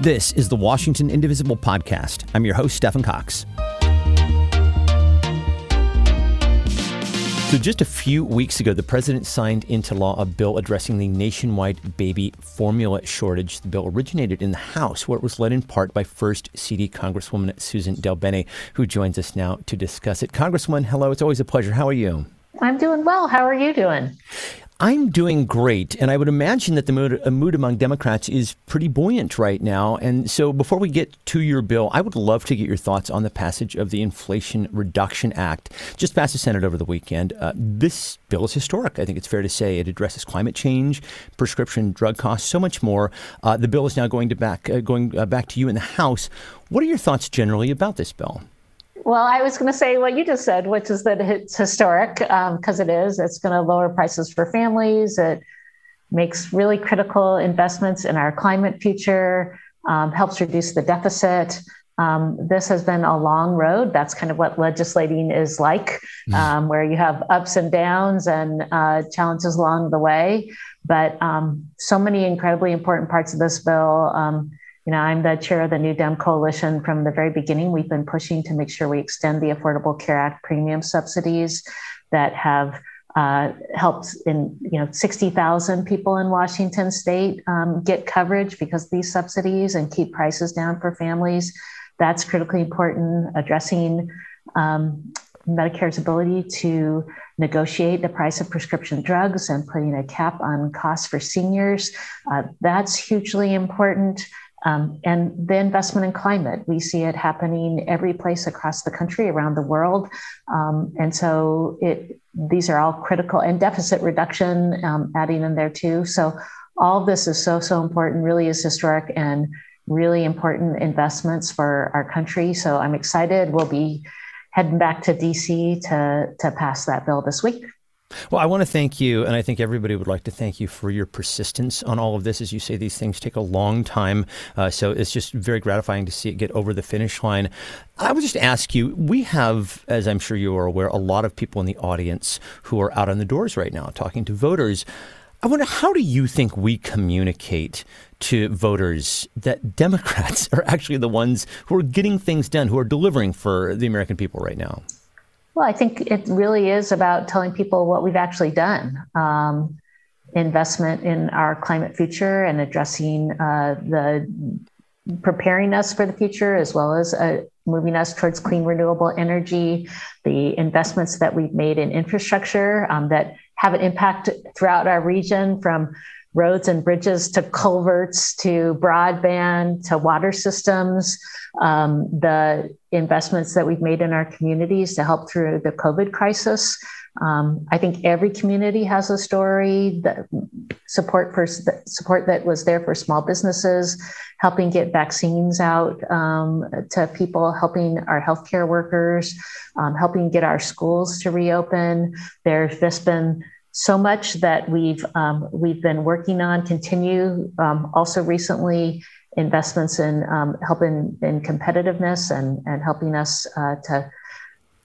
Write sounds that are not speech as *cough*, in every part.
This is the Washington Indivisible podcast. I'm your host, Stephen Cox. So, just a few weeks ago, the president signed into law a bill addressing the nationwide baby formula shortage. The bill originated in the House, where it was led in part by First CD Congresswoman Suzan DelBene, who joins us now to discuss it. Congresswoman, hello. It's always a pleasure. How are you? I'm doing well. How are you doing? I'm doing great, and I would imagine that the mood, uh, mood, among Democrats is pretty buoyant right now. And so, before we get to your bill, I would love to get your thoughts on the passage of the Inflation Reduction Act, just passed the Senate over the weekend. Uh, this bill is historic. I think it's fair to say it addresses climate change, prescription drug costs, so much more. Uh, the bill is now going to back uh, going uh, back to you in the House. What are your thoughts generally about this bill? Well, I was going to say what you just said, which is that it's historic because um, it is. It's going to lower prices for families. It makes really critical investments in our climate future, um, helps reduce the deficit. Um, this has been a long road. That's kind of what legislating is like, mm. um, where you have ups and downs and uh, challenges along the way. But um, so many incredibly important parts of this bill. You know, I'm the chair of the New Dem Coalition from the very beginning. We've been pushing to make sure we extend the Affordable Care Act premium subsidies that have uh, helped in you know 60,000 people in Washington State um, get coverage because of these subsidies and keep prices down for families. That's critically important. Addressing um, Medicare's ability to negotiate the price of prescription drugs and putting a cap on costs for seniors. Uh, that's hugely important. Um, and the investment in climate, we see it happening every place across the country, around the world. Um, and so it, these are all critical, and deficit reduction um, adding in there too. So all this is so, so important, really is historic and really important investments for our country. So I'm excited. We'll be heading back to DC to, to pass that bill this week. Well, I want to thank you, and I think everybody would like to thank you for your persistence on all of this. As you say, these things take a long time, uh, so it's just very gratifying to see it get over the finish line. I would just ask you we have, as I'm sure you are aware, a lot of people in the audience who are out on the doors right now talking to voters. I wonder, how do you think we communicate to voters that Democrats *laughs* are actually the ones who are getting things done, who are delivering for the American people right now? Well, I think it really is about telling people what we've actually done. Um, investment in our climate future and addressing uh, the preparing us for the future as well as uh, moving us towards clean renewable energy the investments that we've made in infrastructure um, that have an impact throughout our region from roads and bridges to culverts to broadband to water systems, um, the investments that we've made in our communities to help through the COVID crisis. Um, I think every community has a story that support for support that was there for small businesses, helping get vaccines out um, to people, helping our healthcare workers, um, helping get our schools to reopen. There's just been so much that we've um, we've been working on. Continue um, also recently investments in um, helping in competitiveness and and helping us uh, to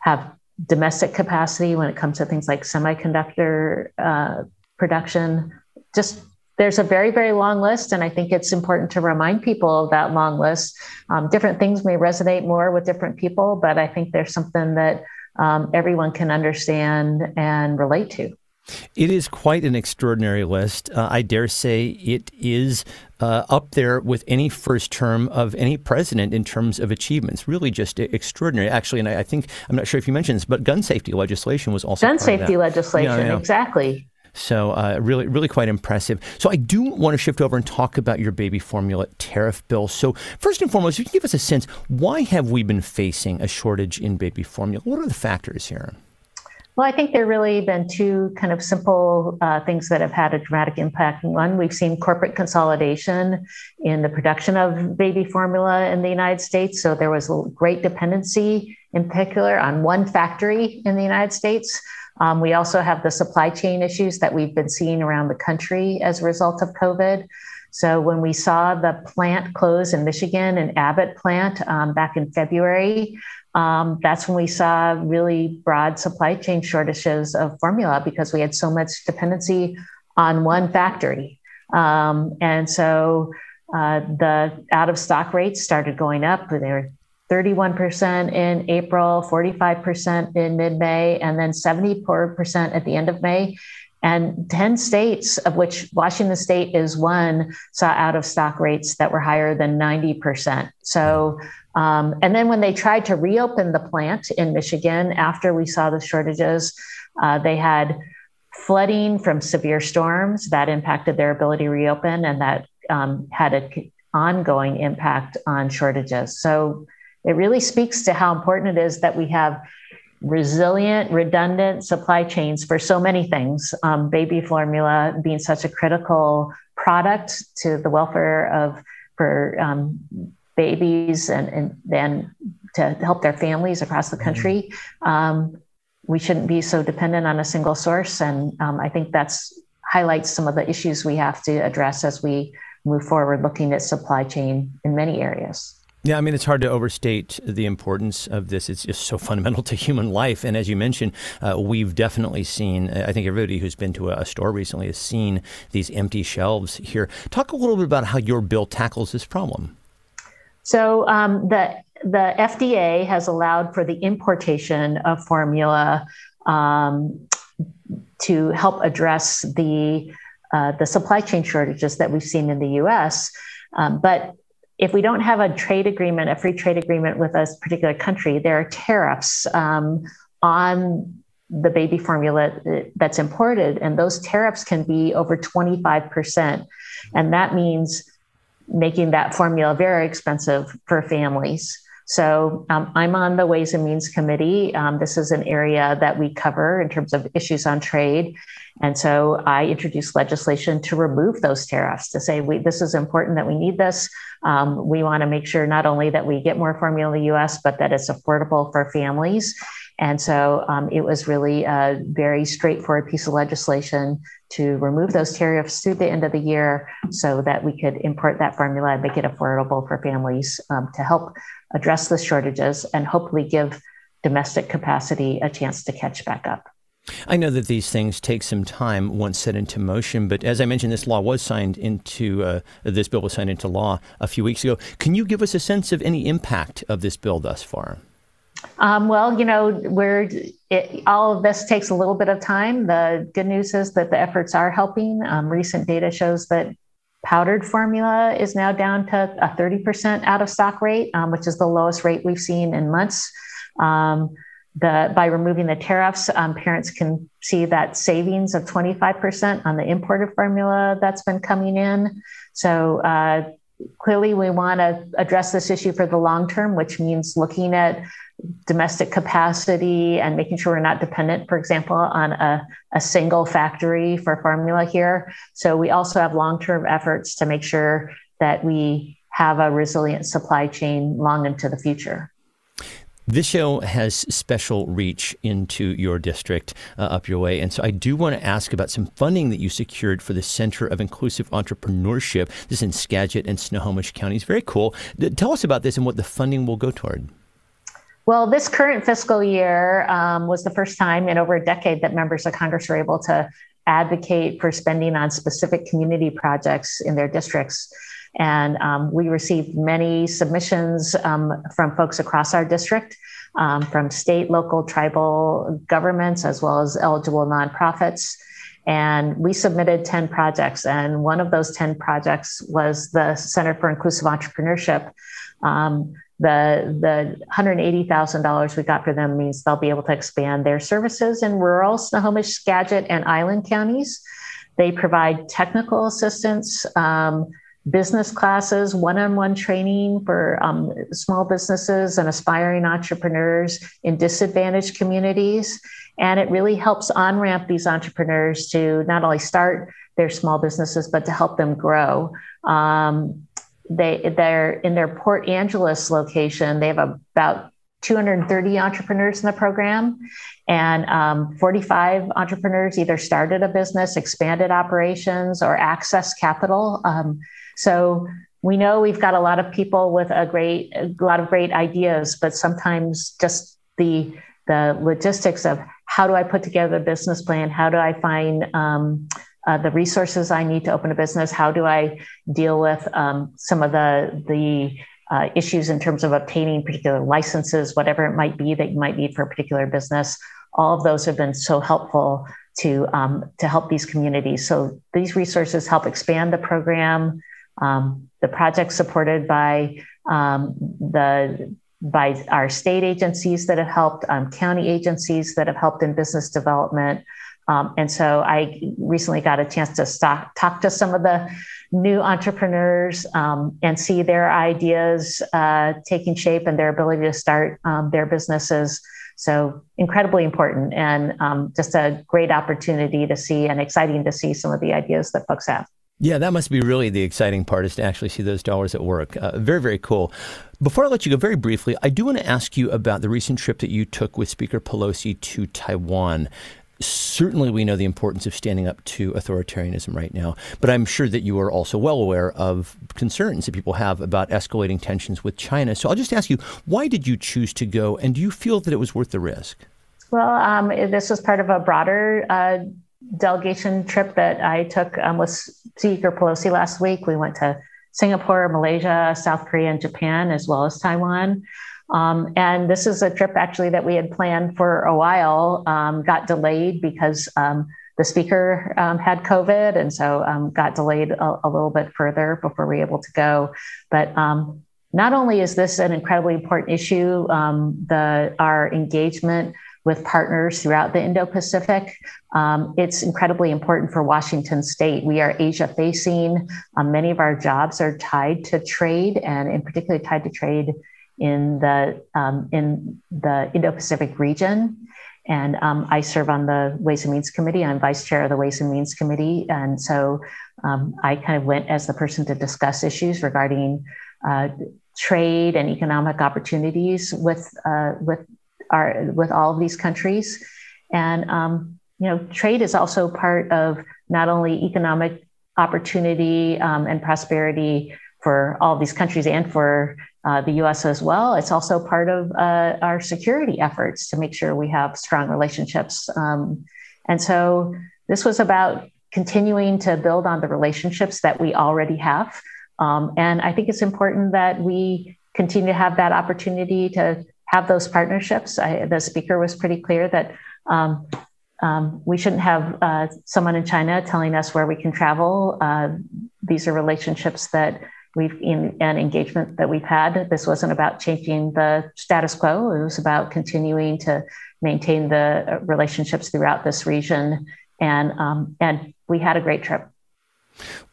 have domestic capacity when it comes to things like semiconductor uh, production. Just there's a very very long list, and I think it's important to remind people of that long list. Um, different things may resonate more with different people, but I think there's something that um, everyone can understand and relate to. It is quite an extraordinary list. Uh, I dare say it is uh, up there with any first term of any president in terms of achievements. Really, just extraordinary. Actually, and I, I think I'm not sure if you mentioned this, but gun safety legislation was also gun safety legislation. Yeah, yeah. Exactly. So uh, really, really quite impressive. So I do want to shift over and talk about your baby formula tariff bill. So first and foremost, you can give us a sense why have we been facing a shortage in baby formula? What are the factors here? Well, I think there really been two kind of simple uh, things that have had a dramatic impact. One, we've seen corporate consolidation in the production of baby formula in the United States. So there was a great dependency, in particular, on one factory in the United States. Um, we also have the supply chain issues that we've been seeing around the country as a result of COVID. So when we saw the plant close in Michigan, an Abbott plant um, back in February, um, that's when we saw really broad supply chain shortages of formula because we had so much dependency on one factory. Um, and so uh, the out of stock rates started going up. They were 31% in April, 45% in mid May, and then 74% at the end of May. And 10 states, of which Washington State is one, saw out of stock rates that were higher than 90%. So, um, and then when they tried to reopen the plant in Michigan after we saw the shortages, uh, they had flooding from severe storms that impacted their ability to reopen, and that um, had an ongoing impact on shortages. So it really speaks to how important it is that we have resilient, redundant supply chains for so many things. Um, baby formula being such a critical product to the welfare of for um, babies and and then to help their families across the country. Um, we shouldn't be so dependent on a single source, and um, I think that's highlights some of the issues we have to address as we move forward, looking at supply chain in many areas. Yeah, I mean, it's hard to overstate the importance of this. It's just so *laughs* fundamental to human life. And as you mentioned, uh, we've definitely seen, I think everybody who's been to a store recently has seen these empty shelves here. Talk a little bit about how your bill tackles this problem. So, um, the, the FDA has allowed for the importation of formula um, to help address the, uh, the supply chain shortages that we've seen in the US. Um, but if we don't have a trade agreement, a free trade agreement with a particular country, there are tariffs um, on the baby formula that's imported, and those tariffs can be over 25%. And that means making that formula very expensive for families. So um, I'm on the Ways and Means Committee. Um, this is an area that we cover in terms of issues on trade. And so I introduced legislation to remove those tariffs to say, we, this is important that we need this. Um, we want to make sure not only that we get more formula in the US, but that it's affordable for families. And so um, it was really a very straightforward piece of legislation to remove those tariffs through the end of the year so that we could import that formula and make it affordable for families um, to help address the shortages and hopefully give domestic capacity a chance to catch back up. I know that these things take some time once set into motion, but as I mentioned, this law was signed into uh, this bill was signed into law a few weeks ago. Can you give us a sense of any impact of this bill thus far? Um, well, you know, we're it, all of this takes a little bit of time. The good news is that the efforts are helping. Um, recent data shows that powdered formula is now down to a 30% out of stock rate, um, which is the lowest rate we've seen in months. Um, the, by removing the tariffs, um, parents can see that savings of 25% on the imported formula that's been coming in. So uh, clearly, we want to address this issue for the long term, which means looking at domestic capacity and making sure we're not dependent, for example, on a, a single factory for formula here. So we also have long term efforts to make sure that we have a resilient supply chain long into the future. This show has special reach into your district uh, up your way. And so I do want to ask about some funding that you secured for the Center of Inclusive Entrepreneurship. This is in Skagit and Snohomish counties. Very cool. Tell us about this and what the funding will go toward. Well, this current fiscal year um, was the first time in over a decade that members of Congress were able to advocate for spending on specific community projects in their districts. And um, we received many submissions um, from folks across our district, um, from state, local, tribal governments, as well as eligible nonprofits. And we submitted 10 projects. And one of those 10 projects was the Center for Inclusive Entrepreneurship. Um, the the $180,000 we got for them means they'll be able to expand their services in rural Snohomish, Skagit, and Island counties. They provide technical assistance, um, business classes, one on one training for um, small businesses and aspiring entrepreneurs in disadvantaged communities. And it really helps on ramp these entrepreneurs to not only start their small businesses, but to help them grow. Um, they, they're in their Port Angeles location, they have about 230 entrepreneurs in the program, and um, 45 entrepreneurs either started a business, expanded operations, or accessed capital. Um, so we know we've got a lot of people with a great, a lot of great ideas, but sometimes just the the logistics of how do I put together a business plan? How do I find um, uh, the resources I need to open a business? How do I deal with um, some of the the uh, issues in terms of obtaining particular licenses, whatever it might be that you might need for a particular business? All of those have been so helpful to um, to help these communities. So these resources help expand the program. Um, the project supported by um, the by our state agencies that have helped, um, county agencies that have helped in business development. Um, and so I recently got a chance to talk to some of the new entrepreneurs um, and see their ideas uh, taking shape and their ability to start um, their businesses. So incredibly important and um, just a great opportunity to see and exciting to see some of the ideas that folks have. Yeah, that must be really the exciting part is to actually see those dollars at work. Uh, very, very cool. Before I let you go, very briefly, I do want to ask you about the recent trip that you took with Speaker Pelosi to Taiwan. Certainly, we know the importance of standing up to authoritarianism right now, but I'm sure that you are also well aware of concerns that people have about escalating tensions with China. So I'll just ask you, why did you choose to go, and do you feel that it was worth the risk? Well, um, this was part of a broader uh, delegation trip that I took um, with Speaker Pelosi last week. We went to Singapore, Malaysia, South Korea, and Japan, as well as Taiwan. Um, and this is a trip actually that we had planned for a while, um, got delayed because um, the speaker um, had COVID, and so um, got delayed a, a, little bit further before we were able to go. But not only is this an incredibly important issue, the our engagement with partners throughout the Indo Pacific. Um, it's incredibly important for Washington state. We are Asia facing. Um, many of our jobs are tied to trade, and in particular, tied to trade in the, um, in the Indo Pacific region. And um, I serve on the Ways and Means Committee. I'm vice chair of the Ways and Means Committee. And so um, I kind of went as the person to discuss issues regarding uh, trade and economic opportunities with, uh, with are with all of these countries. And um, you know, trade is also part of not only economic opportunity um, and prosperity for all these countries and for uh, the U.S. as well. It's also part of uh, our security efforts to make sure we have strong relationships. Um, and so this was about continuing to build on the relationships that we already have. Um, and I think it's important that we continue to have that opportunity to have those partnerships. I, the speaker was pretty clear that um, um, we shouldn't have uh, someone in China telling us where we can travel. Uh, these are relationships that we've in an engagement that we've had. This wasn't about changing the status quo. It was about continuing to maintain the relationships throughout this region. And um, and we had a great trip.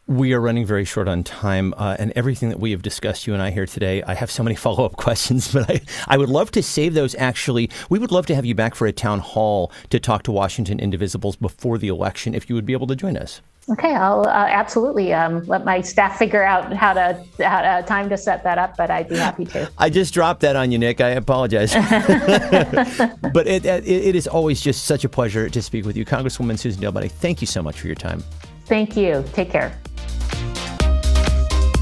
We are running very short on time, uh, and everything that we have discussed, you and I here today, I have so many *laughs* follow up questions, but I, I would love to save those actually. We would love to have you back for a town hall to talk to Washington Indivisibles before the election if you would be able to join us. Okay, I'll uh, absolutely um, let my staff figure out how to how to, time to set that up, but I'd be happy to. I just dropped that on you, Nick. I apologize, *laughs* *laughs* but it, it, it is always just such a pleasure to speak with you, Congresswoman Suzan DelBene. Thank you so much for your time. Thank you. Take care.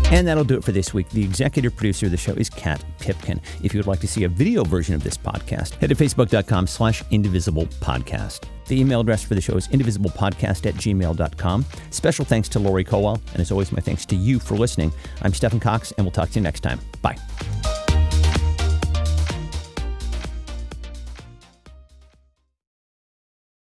And that'll do it for this week. The executive producer of the show is Kat Pipkin. If you would like to see a video version of this podcast, head to facebook.com slash indivisible podcast. The email address for the show is indivisiblepodcast at gmail.com. Special thanks to Lori Colwell, and as always, my thanks to you for listening. I'm Stephen Cox, and we'll talk to you next time. Bye.